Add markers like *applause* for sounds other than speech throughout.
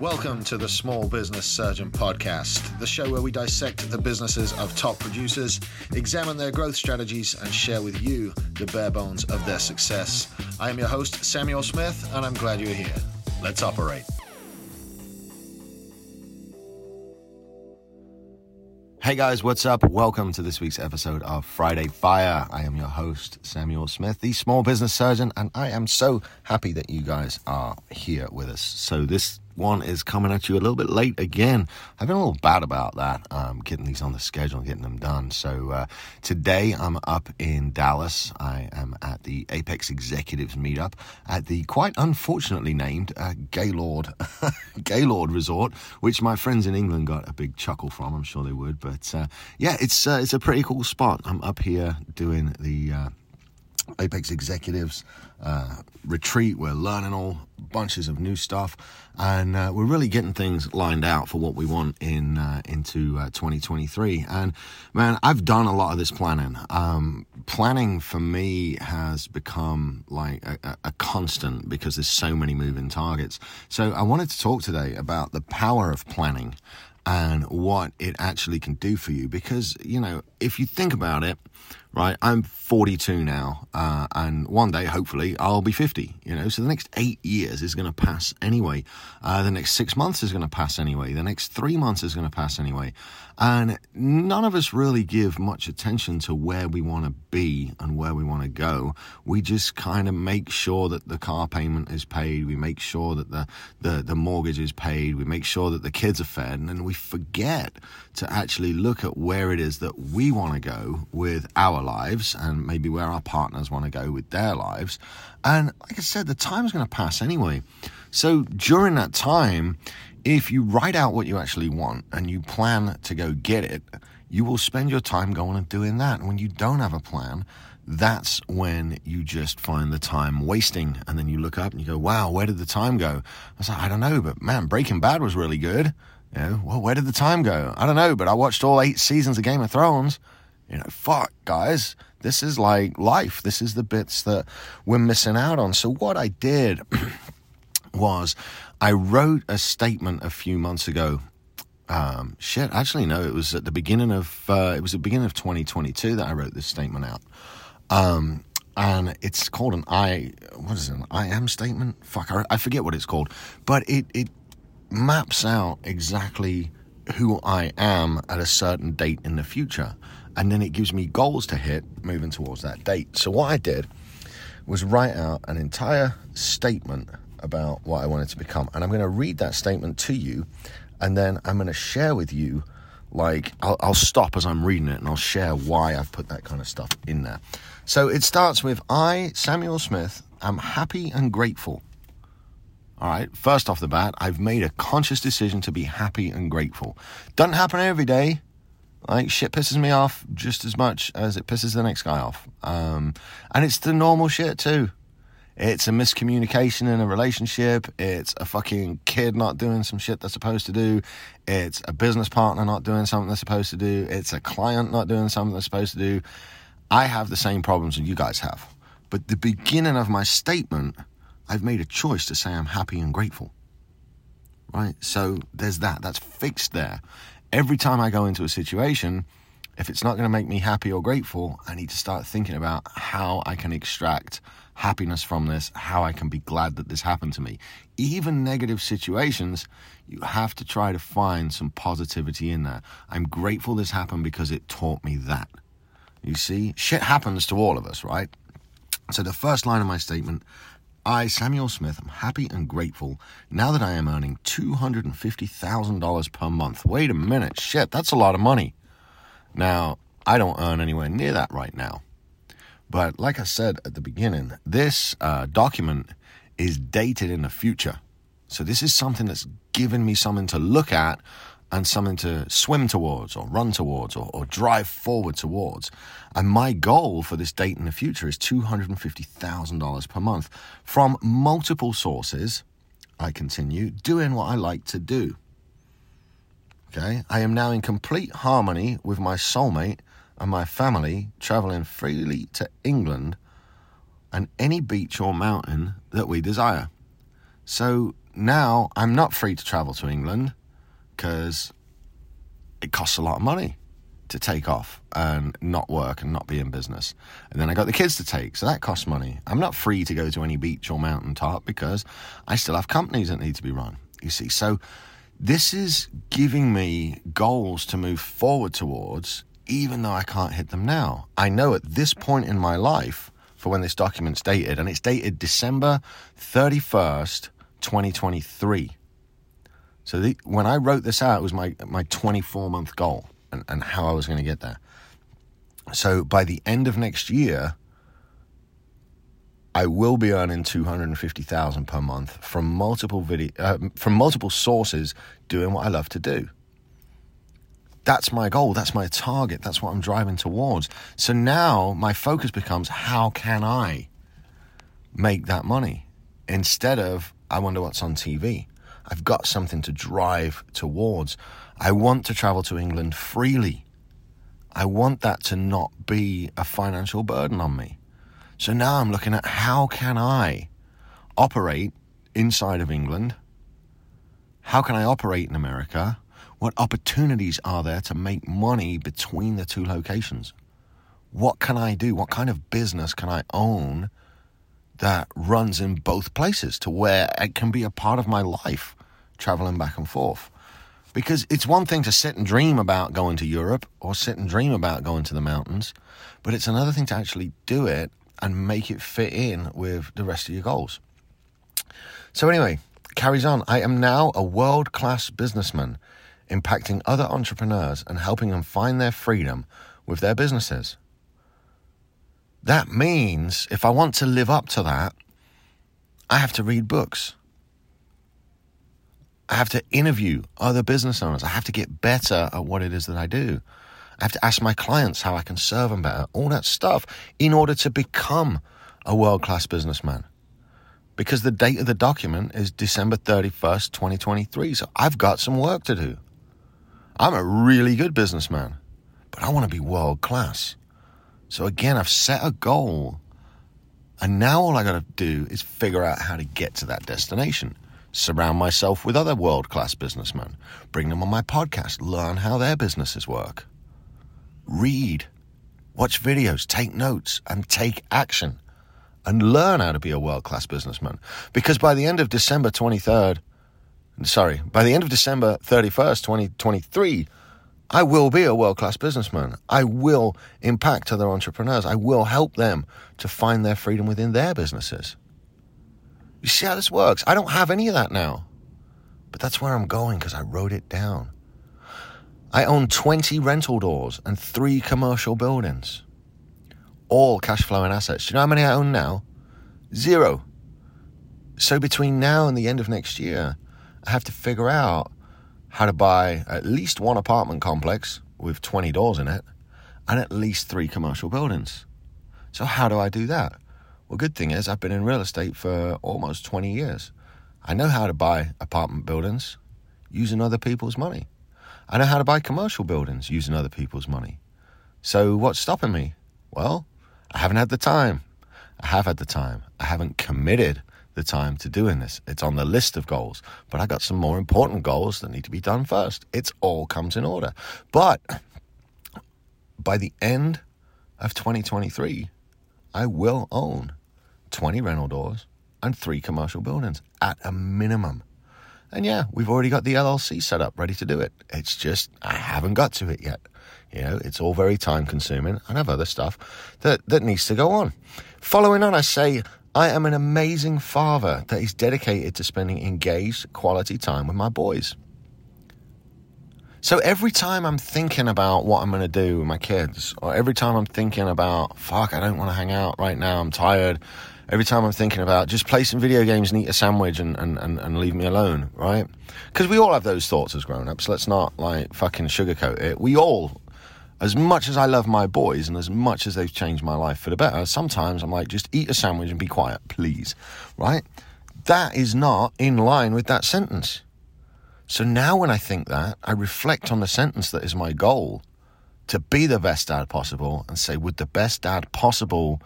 Welcome to the Small Business Surgeon Podcast, the show where we dissect the businesses of top producers, examine their growth strategies, and share with you the bare bones of their success. I am your host, Samuel Smith, and I'm glad you're here. Let's operate. Hey guys, what's up? Welcome to this week's episode of Friday Fire. I am your host, Samuel Smith, the small business surgeon, and I am so happy that you guys are here with us. So, this one is coming at you a little bit late again. I've been a little bad about that, um, getting these on the schedule getting them done. So uh, today I'm up in Dallas. I am at the Apex Executives meetup at the quite unfortunately named uh, Gaylord *laughs* Gaylord Resort, which my friends in England got a big chuckle from. I'm sure they would, but uh, yeah, it's uh, it's a pretty cool spot. I'm up here doing the uh, Apex Executives uh, retreat. We're learning all bunches of new stuff, and uh, we're really getting things lined out for what we want in uh, into uh, 2023. And man, I've done a lot of this planning. Um, planning for me has become like a, a constant because there's so many moving targets. So I wanted to talk today about the power of planning and what it actually can do for you. Because, you know, if you think about it, right, I'm 42 now, uh, and one day, hopefully, I'll be 50, you know, so the next eight years is going to pass anyway. Uh, the next six months is going to pass anyway. The next three months is going to pass anyway. And none of us really give much attention to where we want to be and where we want to go. We just kind of make sure that the car payment is paid. We make sure that the, the, the mortgage is paid. We make sure that the kids are fed. And then we forget to actually look at where it is that we want to go with our lives and maybe where our partners want to go with their lives. And like I said, the time's going to pass anyway. So during that time, if you write out what you actually want and you plan to go get it, you will spend your time going and doing that. And when you don't have a plan, that's when you just find the time wasting. And then you look up and you go, wow, where did the time go? I was like, I don't know, but man, Breaking Bad was really good. You know, well, where did the time go? I don't know, but I watched all eight seasons of Game of Thrones. You know, fuck, guys, this is like life. This is the bits that we're missing out on. So, what I did *clears throat* was I wrote a statement a few months ago. Um, shit, actually, no, it was at the beginning of uh, it was the beginning of 2022 that I wrote this statement out. Um, and it's called an I what is it? An I am statement. Fuck, I, I forget what it's called, but it it maps out exactly who I am at a certain date in the future, and then it gives me goals to hit moving towards that date. So what I did was write out an entire statement about what I wanted to become. And I'm going to read that statement to you, and then I'm going to share with you, like, I'll, I'll, stop as I'm reading it and I'll share why I've put that kind of stuff in there. So it starts with I, Samuel Smith, am happy and grateful. All right, first off the bat, I've made a conscious decision to be happy and grateful. Doesn't happen every day. Like, shit pisses me off just as much as it pisses the next guy off. Um, and it's the normal shit too. It's a miscommunication in a relationship. It's a fucking kid not doing some shit they're supposed to do. It's a business partner not doing something they're supposed to do. It's a client not doing something they're supposed to do. I have the same problems that you guys have. But the beginning of my statement, I've made a choice to say I'm happy and grateful. Right? So there's that. That's fixed there. Every time I go into a situation, if it's not going to make me happy or grateful, I need to start thinking about how I can extract happiness from this, how I can be glad that this happened to me. Even negative situations, you have to try to find some positivity in there. I'm grateful this happened because it taught me that. You see, shit happens to all of us, right? So the first line of my statement I, Samuel Smith, am happy and grateful now that I am earning $250,000 per month. Wait a minute, shit, that's a lot of money. Now, I don't earn anywhere near that right now. But like I said at the beginning, this uh, document is dated in the future. So this is something that's given me something to look at and something to swim towards or run towards or, or drive forward towards. And my goal for this date in the future is $250,000 per month from multiple sources. I continue doing what I like to do. Okay, I am now in complete harmony with my soulmate and my family traveling freely to England and any beach or mountain that we desire. So now I'm not free to travel to England because it costs a lot of money to take off and not work and not be in business. And then I got the kids to take, so that costs money. I'm not free to go to any beach or mountaintop because I still have companies that need to be run. You see, so this is giving me goals to move forward towards, even though I can't hit them now. I know at this point in my life, for when this document's dated, and it's dated December 31st, 2023. So the, when I wrote this out, it was my, my 24 month goal and, and how I was going to get there. So by the end of next year, I will be earning two hundred and fifty thousand per month from multiple video uh, from multiple sources doing what I love to do. That's my goal. That's my target. That's what I'm driving towards. So now my focus becomes how can I make that money instead of I wonder what's on TV. I've got something to drive towards. I want to travel to England freely. I want that to not be a financial burden on me. So now I'm looking at how can I operate inside of England? How can I operate in America? What opportunities are there to make money between the two locations? What can I do? What kind of business can I own that runs in both places to where it can be a part of my life, traveling back and forth? Because it's one thing to sit and dream about going to Europe or sit and dream about going to the mountains, but it's another thing to actually do it and make it fit in with the rest of your goals. So, anyway, carries on. I am now a world class businessman, impacting other entrepreneurs and helping them find their freedom with their businesses. That means if I want to live up to that, I have to read books. I have to interview other business owners. I have to get better at what it is that I do. I have to ask my clients how I can serve them better, all that stuff in order to become a world class businessman. Because the date of the document is December 31st, 2023. So I've got some work to do. I'm a really good businessman, but I want to be world class. So again, I've set a goal. And now all I got to do is figure out how to get to that destination surround myself with other world class businessmen, bring them on my podcast, learn how their businesses work. Read, watch videos, take notes, and take action and learn how to be a world class businessman. Because by the end of December 23rd, sorry, by the end of December 31st, 2023, I will be a world class businessman. I will impact other entrepreneurs. I will help them to find their freedom within their businesses. You see how this works? I don't have any of that now. But that's where I'm going because I wrote it down. I own 20 rental doors and three commercial buildings. All cash flowing assets. Do you know how many I own now? Zero. So between now and the end of next year, I have to figure out how to buy at least one apartment complex with 20 doors in it and at least three commercial buildings. So, how do I do that? Well, good thing is, I've been in real estate for almost 20 years. I know how to buy apartment buildings using other people's money. I know how to buy commercial buildings using other people's money. So, what's stopping me? Well, I haven't had the time. I have had the time. I haven't committed the time to doing this. It's on the list of goals, but I got some more important goals that need to be done first. It's all comes in order. But by the end of 2023, I will own 20 rental doors, and three commercial buildings at a minimum. And yeah, we've already got the LLC set up, ready to do it. It's just, I haven't got to it yet. You know, it's all very time consuming and I have other stuff that, that needs to go on. Following on, I say, I am an amazing father that is dedicated to spending engaged quality time with my boys. So every time I'm thinking about what I'm going to do with my kids, or every time I'm thinking about, fuck, I don't want to hang out right now, I'm tired, every time I'm thinking about just play some video games and eat a sandwich and, and, and, and leave me alone, right? Because we all have those thoughts as grown ups. Let's not like fucking sugarcoat it. We all, as much as I love my boys and as much as they've changed my life for the better, sometimes I'm like, just eat a sandwich and be quiet, please, right? That is not in line with that sentence. So now when I think that, I reflect on the sentence that is my goal to be the best dad possible and say, would the best dad possible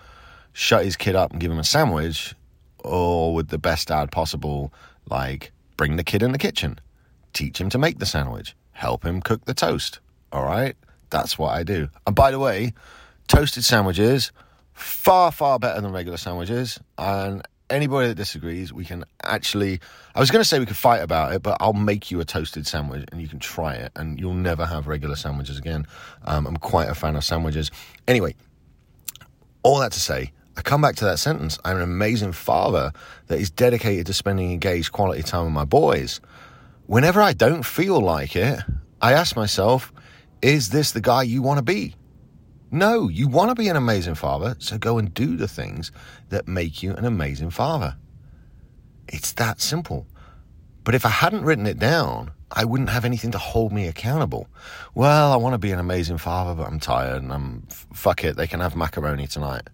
shut his kid up and give him a sandwich, or would the best dad possible like bring the kid in the kitchen, teach him to make the sandwich, help him cook the toast. All right? That's what I do. And by the way, toasted sandwiches, far, far better than regular sandwiches. And anybody that disagrees, we can actually. I was going to say we could fight about it, but I'll make you a toasted sandwich and you can try it, and you'll never have regular sandwiches again. Um, I'm quite a fan of sandwiches. Anyway, all that to say, I come back to that sentence. I'm an amazing father that is dedicated to spending engaged quality time with my boys. Whenever I don't feel like it, I ask myself, is this the guy you want to be? No, you want to be an amazing father, so go and do the things that make you an amazing father. It's that simple. But if I hadn't written it down, I wouldn't have anything to hold me accountable. Well, I want to be an amazing father, but I'm tired and I'm fuck it, they can have macaroni tonight.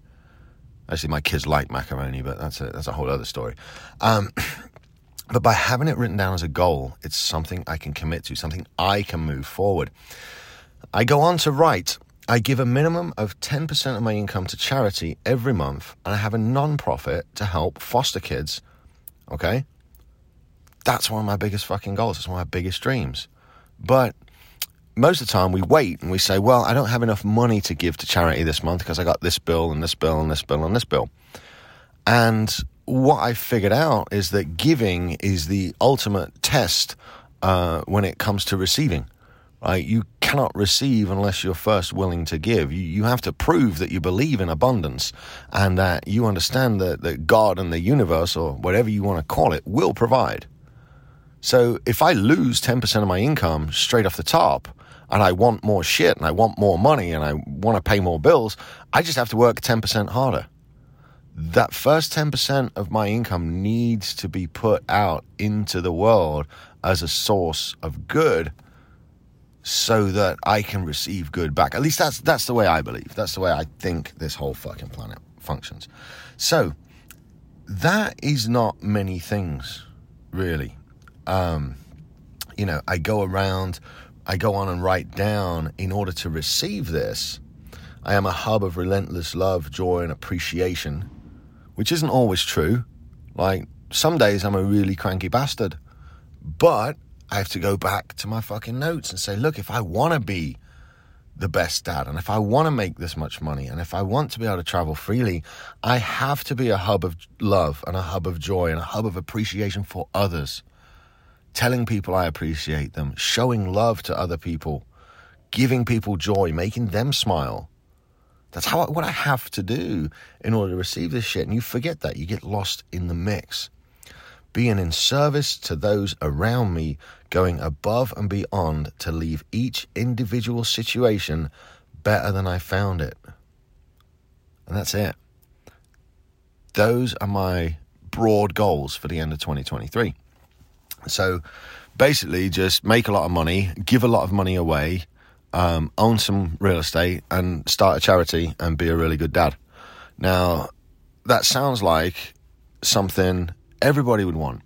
Actually, my kids like macaroni, but that's a that's a whole other story. Um, *coughs* but by having it written down as a goal, it's something I can commit to, something I can move forward. I go on to write. I give a minimum of 10% of my income to charity every month, and I have a non profit to help foster kids. Okay? That's one of my biggest fucking goals. It's one of my biggest dreams. But most of the time we wait and we say, well, I don't have enough money to give to charity this month because I got this bill and this bill and this bill and this bill. And what I figured out is that giving is the ultimate test uh, when it comes to receiving. Right? You cannot receive unless you're first willing to give. You, you have to prove that you believe in abundance and that you understand that, that God and the universe, or whatever you want to call it, will provide. So if I lose 10% of my income straight off the top and I want more shit and I want more money and I want to pay more bills, I just have to work 10% harder. That first 10% of my income needs to be put out into the world as a source of good so that I can receive good back. At least that's that's the way I believe. That's the way I think this whole fucking planet functions. So that is not many things, really. Um, you know, I go around, I go on and write down in order to receive this. I am a hub of relentless love, joy, and appreciation, which isn't always true. Like, some days I'm a really cranky bastard, but I have to go back to my fucking notes and say, look, if I want to be the best dad, and if I want to make this much money, and if I want to be able to travel freely, I have to be a hub of love and a hub of joy and a hub of appreciation for others telling people I appreciate them, showing love to other people, giving people joy, making them smile. That's how what I have to do in order to receive this shit. And you forget that. You get lost in the mix. Being in service to those around me, going above and beyond to leave each individual situation better than I found it. And that's it. Those are my broad goals for the end of 2023. So basically, just make a lot of money, give a lot of money away, um, own some real estate, and start a charity and be a really good dad. Now, that sounds like something everybody would want.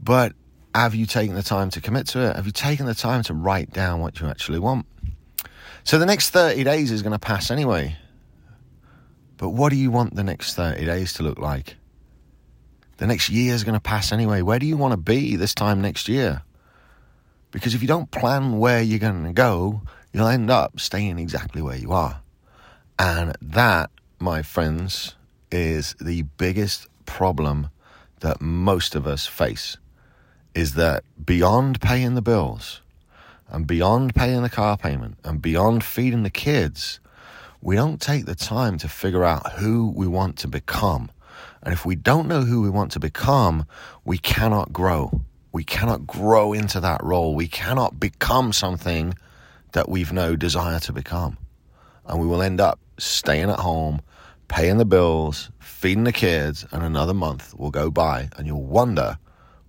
But have you taken the time to commit to it? Have you taken the time to write down what you actually want? So the next 30 days is going to pass anyway. But what do you want the next 30 days to look like? The next year is going to pass anyway. Where do you want to be this time next year? Because if you don't plan where you're going to go, you'll end up staying exactly where you are. And that, my friends, is the biggest problem that most of us face is that beyond paying the bills and beyond paying the car payment and beyond feeding the kids, we don't take the time to figure out who we want to become and if we don't know who we want to become, we cannot grow. We cannot grow into that role. We cannot become something that we've no desire to become. And we will end up staying at home, paying the bills, feeding the kids, and another month will go by and you'll wonder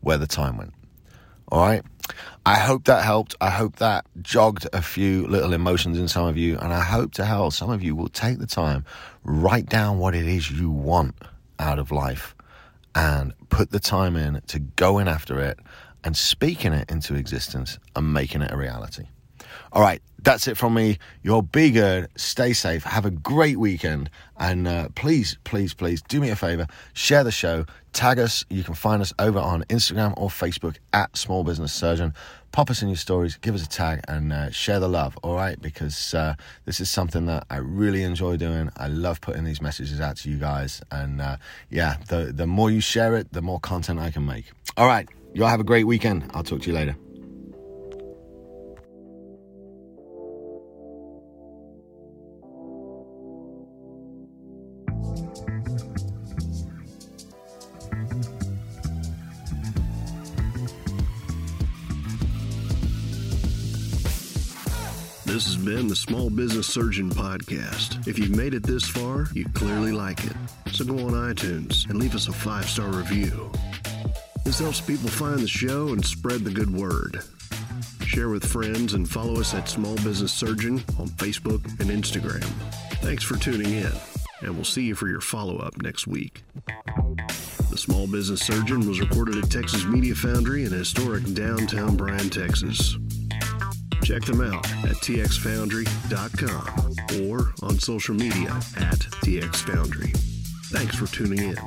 where the time went. All right. I hope that helped. I hope that jogged a few little emotions in some of you. And I hope to hell some of you will take the time, write down what it is you want out of life and put the time in to going after it and speaking it into existence and making it a reality. All right, that's it from me. You'll be good. Stay safe. Have a great weekend. And uh, please, please, please do me a favor. Share the show. Tag us. You can find us over on Instagram or Facebook at Small Business Surgeon. Pop us in your stories. Give us a tag and uh, share the love. All right, because uh, this is something that I really enjoy doing. I love putting these messages out to you guys. And uh, yeah, the the more you share it, the more content I can make. All right, y'all have a great weekend. I'll talk to you later. This has been the Small Business Surgeon Podcast. If you've made it this far, you clearly like it. So go on iTunes and leave us a five star review. This helps people find the show and spread the good word. Share with friends and follow us at Small Business Surgeon on Facebook and Instagram. Thanks for tuning in, and we'll see you for your follow up next week. The Small Business Surgeon was recorded at Texas Media Foundry in historic downtown Bryan, Texas. Check them out at txfoundry.com or on social media at txfoundry. Thanks for tuning in.